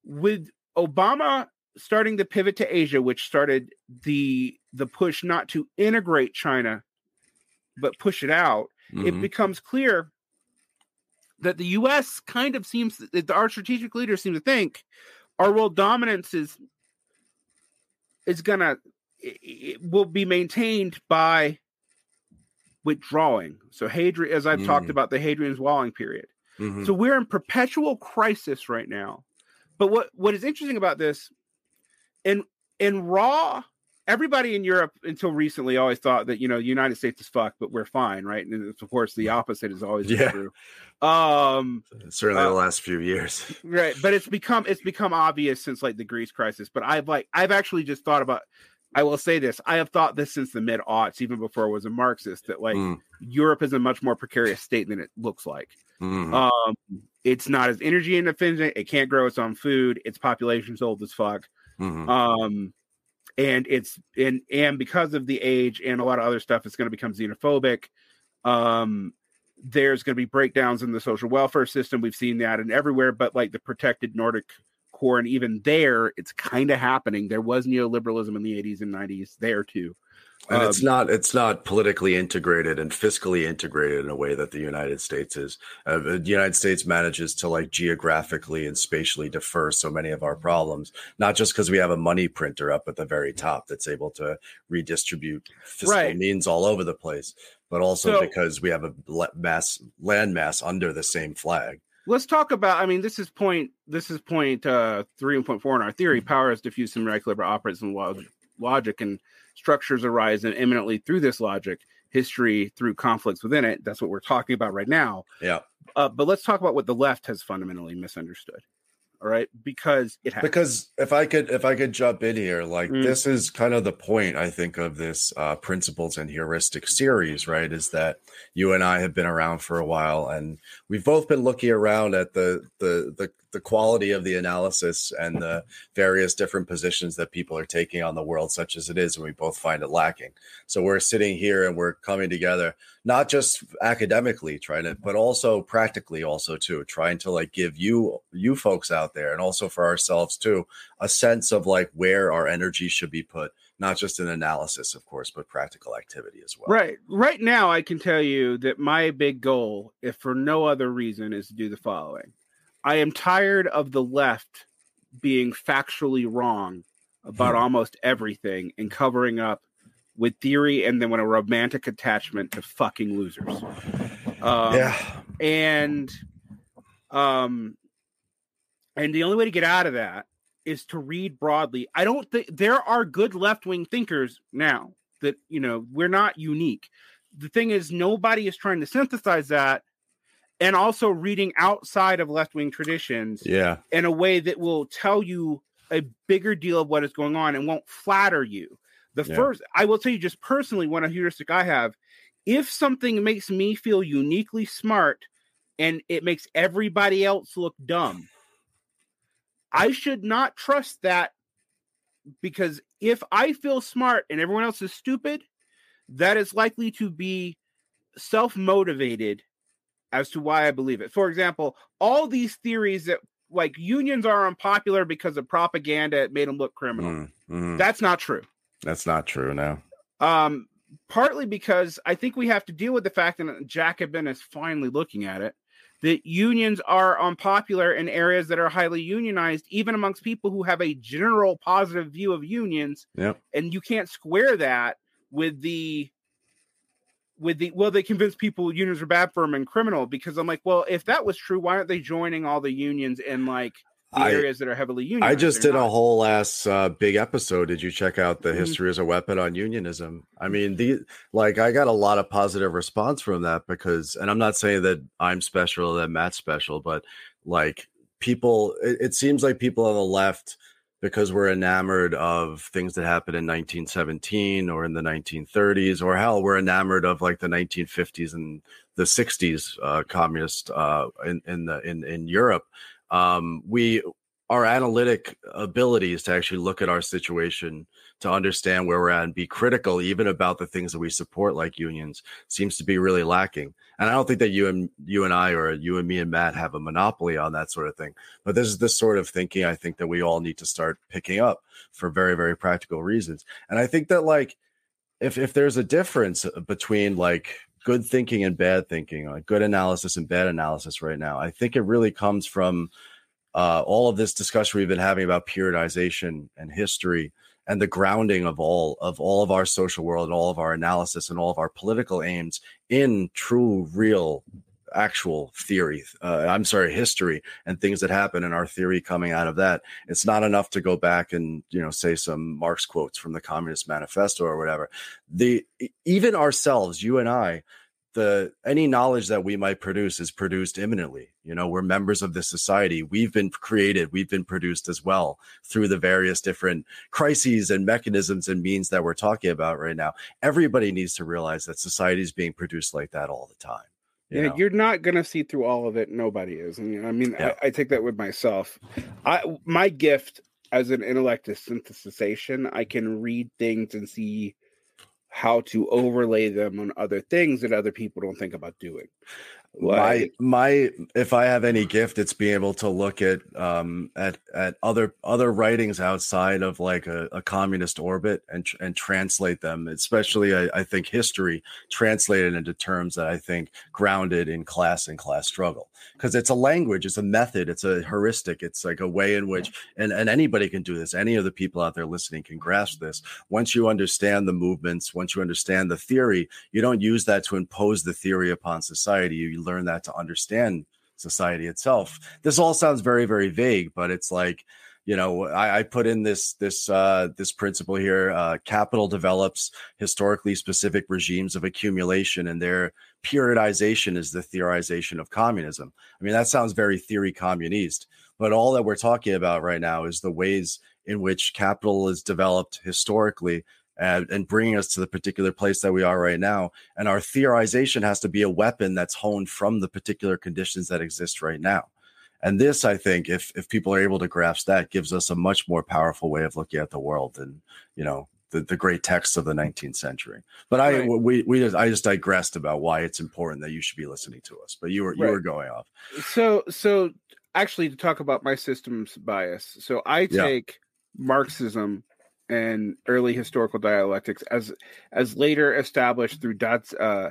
With Obama starting the pivot to Asia, which started the the push not to integrate China, but push it out, mm-hmm. it becomes clear that the U.S. kind of seems that our strategic leaders seem to think our world dominance is is gonna it will be maintained by withdrawing. So Hadrian, as I've mm. talked about, the Hadrian's Walling period. Mm-hmm. So we're in perpetual crisis right now. But what what is interesting about this, in in raw everybody in Europe until recently always thought that you know the United States is fucked, but we're fine, right? And of course, the opposite is always yeah. true. Um, certainly uh, the last few years, <laughs> right? But it's become it's become obvious since like the Greece crisis. But I've like I've actually just thought about. I will say this: I have thought this since the mid aughts, even before I was a Marxist, that like mm. Europe is a much more precarious state than it looks like. Mm. Um, it's not as energy independent. It can't grow its own food. Its population's old as fuck. Mm-hmm. Um, and it's and and because of the age and a lot of other stuff, it's going to become xenophobic. Um, there's going to be breakdowns in the social welfare system. We've seen that and everywhere, but like the protected Nordic core, and even there, it's kind of happening. There was neoliberalism in the 80s and 90s there too and um, it's not it's not politically integrated and fiscally integrated in a way that the United States is. Uh, the United States manages to like geographically and spatially defer so many of our problems, not just because we have a money printer up at the very top that's able to redistribute fiscal right. means all over the place, but also so, because we have a mass land mass under the same flag. Let's talk about. I mean, this is point. This is point uh, three and point four in our theory. Power is diffuse and molecular operates in logic and structures arise and immanently through this logic, history through conflicts within it. That's what we're talking about right now. Yeah. Uh, but let's talk about what the left has fundamentally misunderstood. All right, because it has. Because if I could, if I could jump in here, like mm. this is kind of the point I think of this uh, principles and heuristic series, right? Is that you and I have been around for a while, and we've both been looking around at the the the the quality of the analysis and the various different positions that people are taking on the world, such as it is, and we both find it lacking. So we're sitting here and we're coming together, not just academically trying to, but also practically, also too, trying to like give you you folks out there, and also for ourselves too, a sense of like where our energy should be put not just an analysis, of course, but practical activity as well. Right. Right now, I can tell you that my big goal, if for no other reason, is to do the following. I am tired of the left being factually wrong about hmm. almost everything and covering up with theory and then with a romantic attachment to fucking losers. Um, yeah. And um and the only way to get out of that is to read broadly. I don't think there are good left-wing thinkers now that, you know, we're not unique. The thing is nobody is trying to synthesize that and also reading outside of left wing traditions yeah. in a way that will tell you a bigger deal of what is going on and won't flatter you. The yeah. first i will tell you just personally one heuristic i have. If something makes me feel uniquely smart and it makes everybody else look dumb i should not trust that because if i feel smart and everyone else is stupid that is likely to be self-motivated as to why I believe it. For example, all these theories that like unions are unpopular because of propaganda it made them look criminal. Mm, mm-hmm. That's not true. That's not true now. Um, partly because I think we have to deal with the fact that Jacobin is finally looking at it that unions are unpopular in areas that are highly unionized, even amongst people who have a general positive view of unions. Yep. And you can't square that with the with the well they convince people unions are bad for them and criminal because i'm like well if that was true why aren't they joining all the unions in like the I, areas that are heavily unionized i just did not. a whole ass uh, big episode did you check out the mm-hmm. history as a weapon on unionism i mean the like i got a lot of positive response from that because and i'm not saying that i'm special that matt's special but like people it, it seems like people on the left because we're enamored of things that happened in 1917 or in the 1930s, or hell, we're enamored of like the 1950s and the 60s uh, communist uh, in in the in in Europe. Um, we our analytic abilities to actually look at our situation to understand where we're at and be critical even about the things that we support like unions seems to be really lacking. And i don't think that you and you and i or you and me and matt have a monopoly on that sort of thing but this is the sort of thinking i think that we all need to start picking up for very very practical reasons. And i think that like if if there's a difference uh, between like good thinking and bad thinking like good analysis and bad analysis right now i think it really comes from uh, all of this discussion we've been having about periodization and history and the grounding of all of all of our social world and all of our analysis and all of our political aims in true real actual theory uh, i'm sorry history and things that happen in our theory coming out of that. It's not enough to go back and you know say some marx quotes from the communist manifesto or whatever. The even ourselves you and i the any knowledge that we might produce is produced immanently you know we're members of this society we've been created we've been produced as well through the various different crises and mechanisms and means that we're talking about right now everybody needs to realize that society is being produced like that all the time you yeah, know? you're not gonna see through all of it. Nobody is, and I mean, yeah. I, I, take that with myself. I my gift as an intellect is synthesization. I can read things and see how to overlay them on other things that other people don't think about doing. My my if I have any gift, it's being able to look at um at at other other writings outside of like a, a communist orbit and and translate them, especially I, I think history translated into terms that I think grounded in class and class struggle because it's a language, it's a method, it's a heuristic, it's like a way in which and and anybody can do this. Any of the people out there listening can grasp this. Once you understand the movements, once you understand the theory, you don't use that to impose the theory upon society. You learn that to understand society itself. This all sounds very, very vague, but it's like, you know, I, I put in this this uh, this principle here. Uh, capital develops historically specific regimes of accumulation, and their periodization is the theorization of communism. I mean, that sounds very theory communist, but all that we're talking about right now is the ways in which capital is developed historically and, and bringing us to the particular place that we are right now. And our theorization has to be a weapon that's honed from the particular conditions that exist right now. And this, I think, if if people are able to grasp that, gives us a much more powerful way of looking at the world than you know the, the great texts of the 19th century. But I right. we we just I just digressed about why it's important that you should be listening to us. But you were you right. were going off. So so actually to talk about my systems bias. So I take yeah. Marxism and early historical dialectics as as later established through Dats, uh,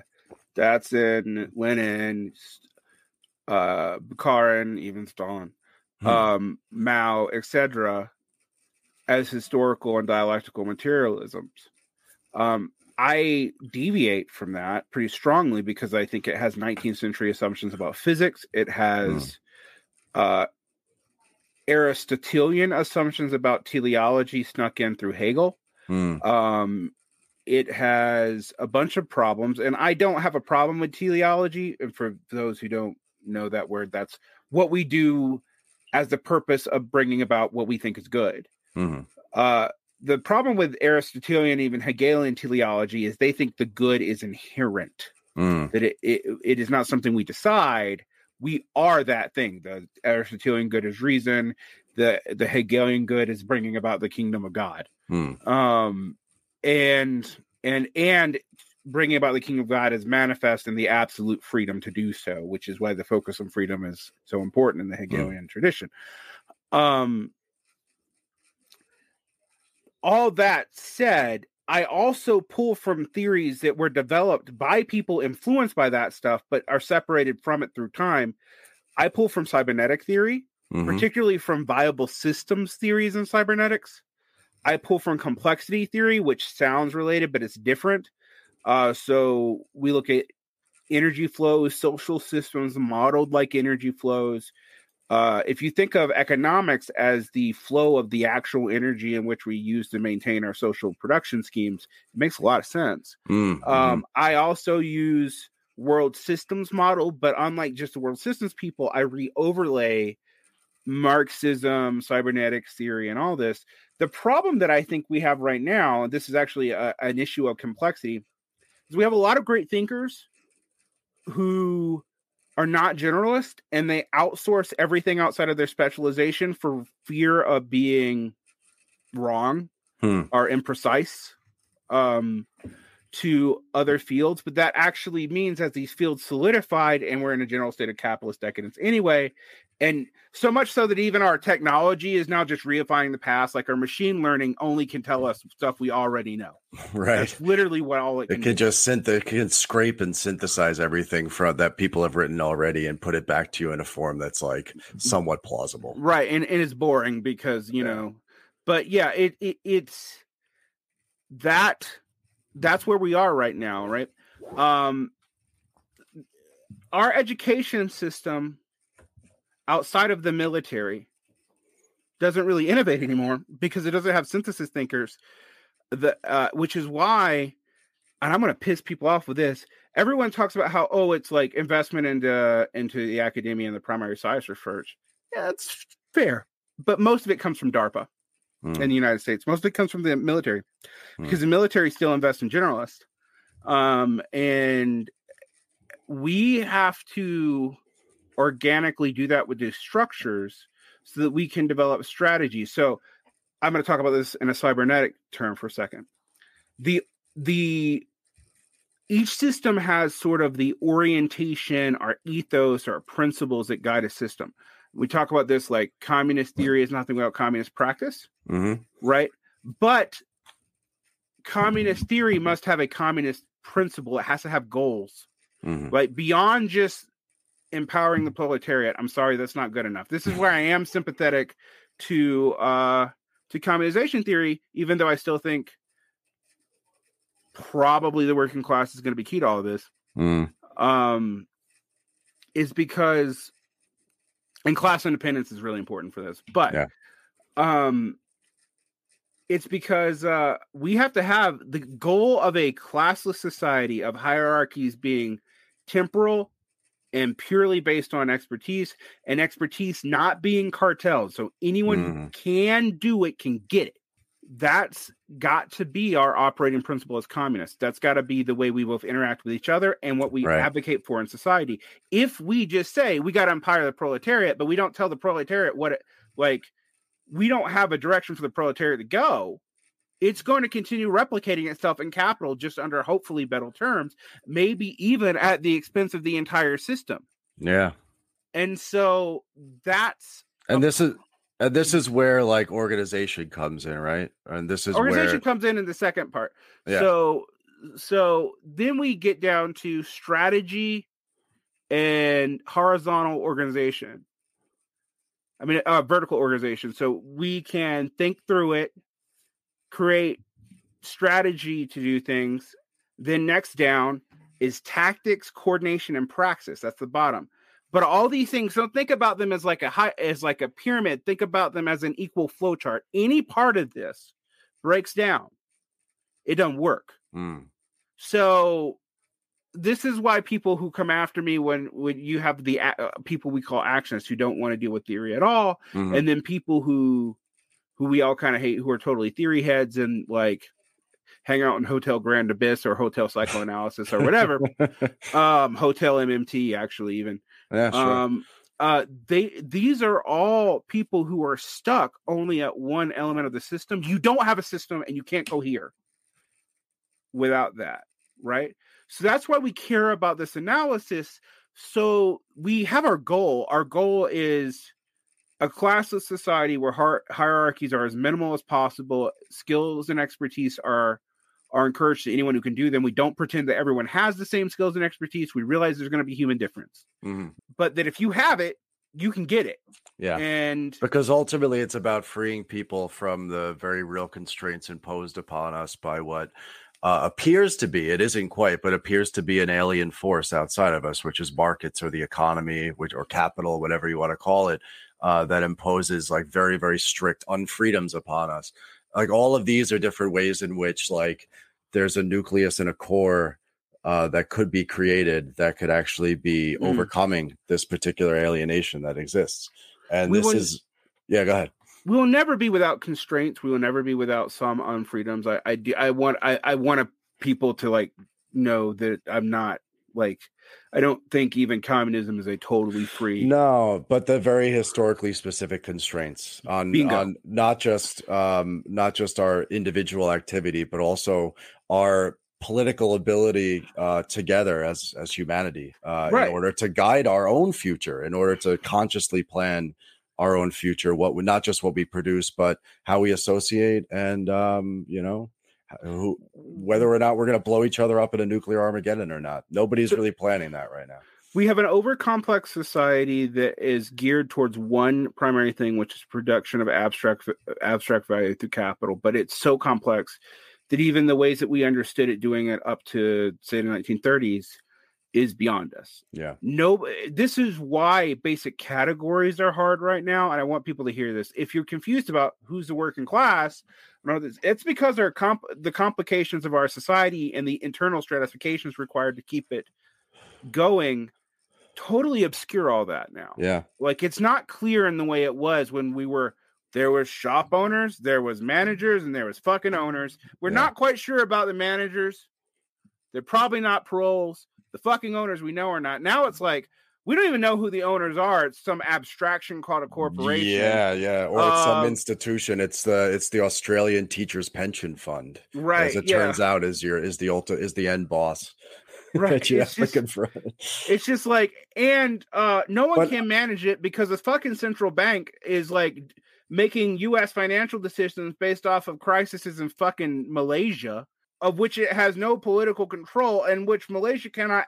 Datsun, Lenin, uh, Bukharin, even Stalin, hmm. um, Mao, etc., as historical and dialectical materialisms. Um, I deviate from that pretty strongly because I think it has 19th century assumptions about physics. It has hmm. uh, Aristotelian assumptions about teleology snuck in through Hegel. Mm. Um, it has a bunch of problems, and I don't have a problem with teleology. And for those who don't know that word, that's what we do as the purpose of bringing about what we think is good. Mm-hmm. Uh, the problem with Aristotelian, even Hegelian teleology, is they think the good is inherent, mm. that it, it, it is not something we decide, we are that thing. The Aristotelian good is reason. The the Hegelian good is bringing about the kingdom of God. Hmm. Um, and and and bringing about the kingdom of God is manifest in the absolute freedom to do so, which is why the focus on freedom is so important in the hmm. Hegelian hmm. tradition. Um, all that said, I also pull from theories that were developed by people influenced by that stuff, but are separated from it through time. I pull from cybernetic theory, mm-hmm. particularly from viable systems theories in cybernetics. I pull from complexity theory, which sounds related, but it's different. Uh, so we look at energy flows, social systems modeled like energy flows, uh, if you think of economics as the flow of the actual energy in which we use to maintain our social production schemes, it makes a lot of sense. Mm-hmm. Um, I also use world systems model, but unlike just the world systems people, I re overlay Marxism, cybernetics theory, and all this. The problem that I think we have right now, and this is actually a, an issue of complexity, is we have a lot of great thinkers who are not generalist and they outsource everything outside of their specialization for fear of being wrong hmm. or imprecise um, to other fields. But that actually means as these fields solidified and we're in a general state of capitalist decadence anyway, and so much so that even our technology is now just reifying the past like our machine learning only can tell us stuff we already know <laughs> right That's literally what all it, it can, can just synth it can scrape and synthesize everything from that people have written already and put it back to you in a form that's like somewhat plausible right and, and it's boring because you yeah. know but yeah it, it it's that that's where we are right now right um our education system outside of the military doesn't really innovate anymore because it doesn't have synthesis thinkers. The uh, which is why, and I'm going to piss people off with this. Everyone talks about how oh it's like investment into into the academia and the primary science research. Yeah, that's fair, but most of it comes from DARPA mm. in the United States. Mostly comes from the military hmm. because mm. the military still invests in generalists, um, and we have to organically do that with these structures so that we can develop strategies. So I'm going to talk about this in a cybernetic term for a second. The the each system has sort of the orientation, our ethos, our principles that guide a system. We talk about this like communist theory is nothing without communist practice, Mm-hmm. right? But communist theory must have a communist principle. It has to have goals, Mm-hmm. like beyond just empowering the proletariat. I'm sorry, that's not good enough. This is where I am sympathetic to uh to communization theory, even though I still think probably the working class is going to be key to all of this. Mm. Um, is because and class independence is really important for this, but Yeah. um, it's because uh, we have to have the goal of a classless society of hierarchies being temporal and purely based on expertise and expertise not being cartels. So anyone who Mhm. can do it can get it. That's got to be our operating principle as communists. That's got to be the way we both interact with each other and what we Right. advocate for in society. If we just say we got to empower the proletariat, but we don't tell the proletariat what it like, we don't have a direction for the proletariat to go. It's going to continue replicating itself in capital just under hopefully better terms, maybe even at the expense of the entire system. Yeah. And so that's And this is and this is where like organization comes in, right? And this is organization where comes in in the second part. Yeah. So so then we get down to strategy and horizontal organization. I mean, uh, vertical organization. So we can think through it, create strategy to do things. Then next down is tactics, coordination, and praxis. That's the bottom. But all these things, don't think about them as like a high, as like a pyramid. Think about them as an equal flow chart. Any part of this breaks down, it doesn't work. Mm. So this is why people who come after me when when you have the uh, people we call actionists who don't want to deal with theory at all, Mhm. and then people who who we all kind of hate who are totally theory heads and like hang out in Hotel Grand Abyss or Hotel Psychoanalysis or whatever. <laughs> um, Hotel MMT actually even. yeah, sure. Um, uh, they these are all people who are stuck only at one element of the system. You don't have a system, and you can't cohere without that, right? So that's why we care about this analysis. So we have our goal. Our goal is a classless society where hier- hierarchies are as minimal as possible. Skills and expertise are are encouraged to anyone who can do them. We don't pretend that everyone has the same skills and expertise. We realize there's going to be human difference Mhm. but that if you have it, you can get it. Yeah. And Because ultimately, it's about freeing people from the very real constraints imposed upon us by what uh, appears to be, it isn't quite, but appears to be an alien force outside of us, which is markets or the economy, which or capital, whatever you want to call it, uh, that imposes like very, very strict unfreedoms upon us. Like all of these are different ways in which like there's a nucleus and a core uh, that could be created that could actually be Mm. overcoming this particular alienation that exists. And We this is, yeah, go ahead. we will never be without constraints. We will never be without some unfreedoms. I I do, I want I I want a, people to like know that I'm not like I don't think even communism is a totally free. No, but the very historically specific constraints on on not just um not just our individual activity, but also our political ability uh together as as humanity uh Right. in order to guide our own future, in order to consciously plan our own future, what would not just what we produce, but how we associate and um, you know, who, whether or not we're going to blow each other up in a nuclear Armageddon or not. Nobody's really planning that right now. We have an overcomplex society that is geared towards one primary thing, which is production of abstract abstract value through capital. But it's so complex that even the ways that we understood it doing it up to say the 1930s is beyond us. Yeah. No, this is why basic categories are hard right now, and I want people to hear this. If you're confused about who's the working class. It's because our comp the complications of our society and the internal stratifications required to keep it going totally obscure all that now. Yeah. Like it's not clear in the way it was when we were there was shop owners, there was managers, and there was fucking owners. We're Yeah. not quite sure about the managers. They're probably not paroles. The fucking owners we know are not. Now it's like, we don't even know who the owners are. It's some abstraction called a corporation. Yeah, yeah, or it's um, some institution. It's the it's the Australian Teachers Pension Fund. Right. As it yeah. turns out, is your is the ulti- is the end boss. <laughs> Right. that you it's just, it's just like, and uh no one but, can manage it because the fucking central bank is like making U.S. financial decisions based off of crises in fucking Malaysia, of which it has no political control, and which Malaysia cannot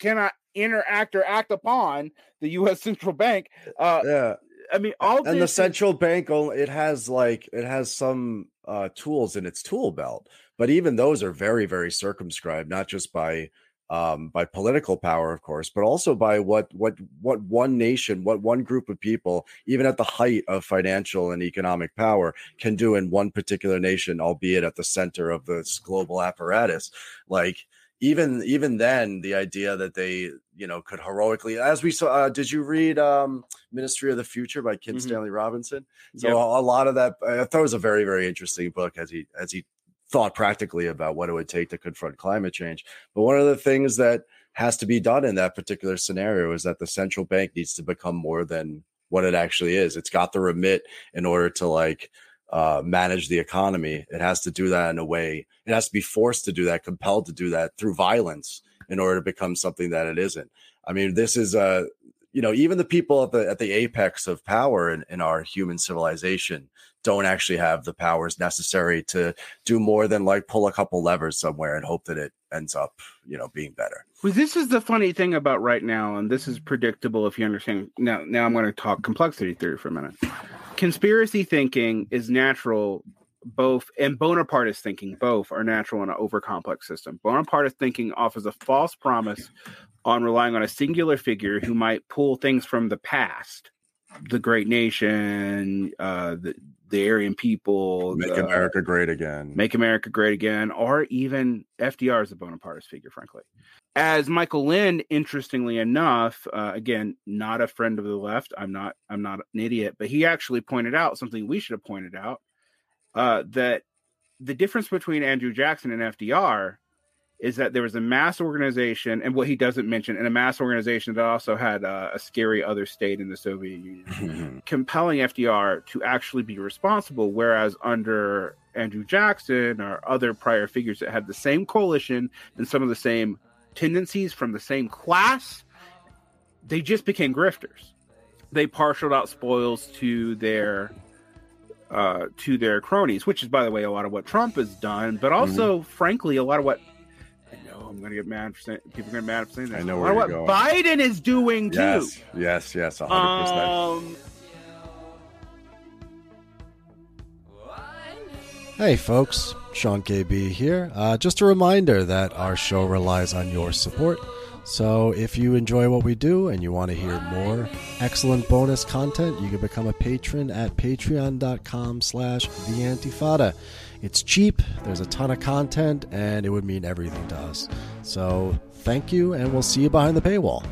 cannot interact or act upon the U.S. <laughs> central bank. Uh, yeah, I mean, all and the central bank it has like it has some uh, tools in its tool belt, but even those are very very circumscribed, not just by um, by political power, of course, but also by what what what one nation, what one group of people, even at the height of financial and economic power, can do in one particular nation, albeit at the center of this global apparatus. Like even even then the idea that they you know could heroically as we saw uh, did you read um ministry of the future by kim mm-hmm. stanley robinson so yep. a, a, lot of that i thought it was a very very interesting book as he as he thought practically about what it would take to confront climate change but one of the things that has to be done in that particular scenario is that the central bank needs to become more than what it actually is it's got the remit in order to like uh, manage the economy. It has to do that in a way. It has to be forced to do that, compelled to do that through violence in order to become something that it isn't. I mean, this is a you know even the people at the at the apex of power in, in our human civilization don't actually have the powers necessary to do more than like pull a couple levers somewhere and hope that it ends up you know being better. Well this is the funny thing about right now and this is predictable if you understand. Now now i'm going to talk complexity theory for a minute. Conspiracy thinking is natural both and bonapartist thinking both are natural in an overcomplex system bonapartist thinking offers a false promise on relying on a singular figure who might pull things from the past the great nation uh the the aryan people make the, america great again make america great again or even fdr is a bonapartist figure frankly as Michael Lind, interestingly enough, uh, again, not a friend of the left. I'm not. I'm not an idiot, but he actually pointed out something we should have pointed out uh, that the difference between Andrew Jackson and FDR is that there was a mass organization, and what he doesn't mention, and a mass organization that also had uh, a scary other state in the Soviet Union, <laughs> compelling FDR to actually be responsible. Whereas under Andrew Jackson or other prior figures that had the same coalition and some of the same tendencies from the same class, they just became grifters. They partialed out spoils to their uh, to their cronies, which is, by the way, a lot of what Trump has done, but also, mm-hmm. frankly, a lot of what I know I'm going to get mad for saying people are going to mad for saying that. I know where what going. Biden is doing too. Yes, yes, yes, 100. Um, Hey, folks. Sean KB here. Uh, just a reminder that our show relies on your support. So if you enjoy what we do and you want to hear more excellent bonus content, you can become a patron at patreon.com slash the antifada. It's cheap, there's a ton of content, and it would mean everything to us. So thank you, and we'll see you behind the paywall.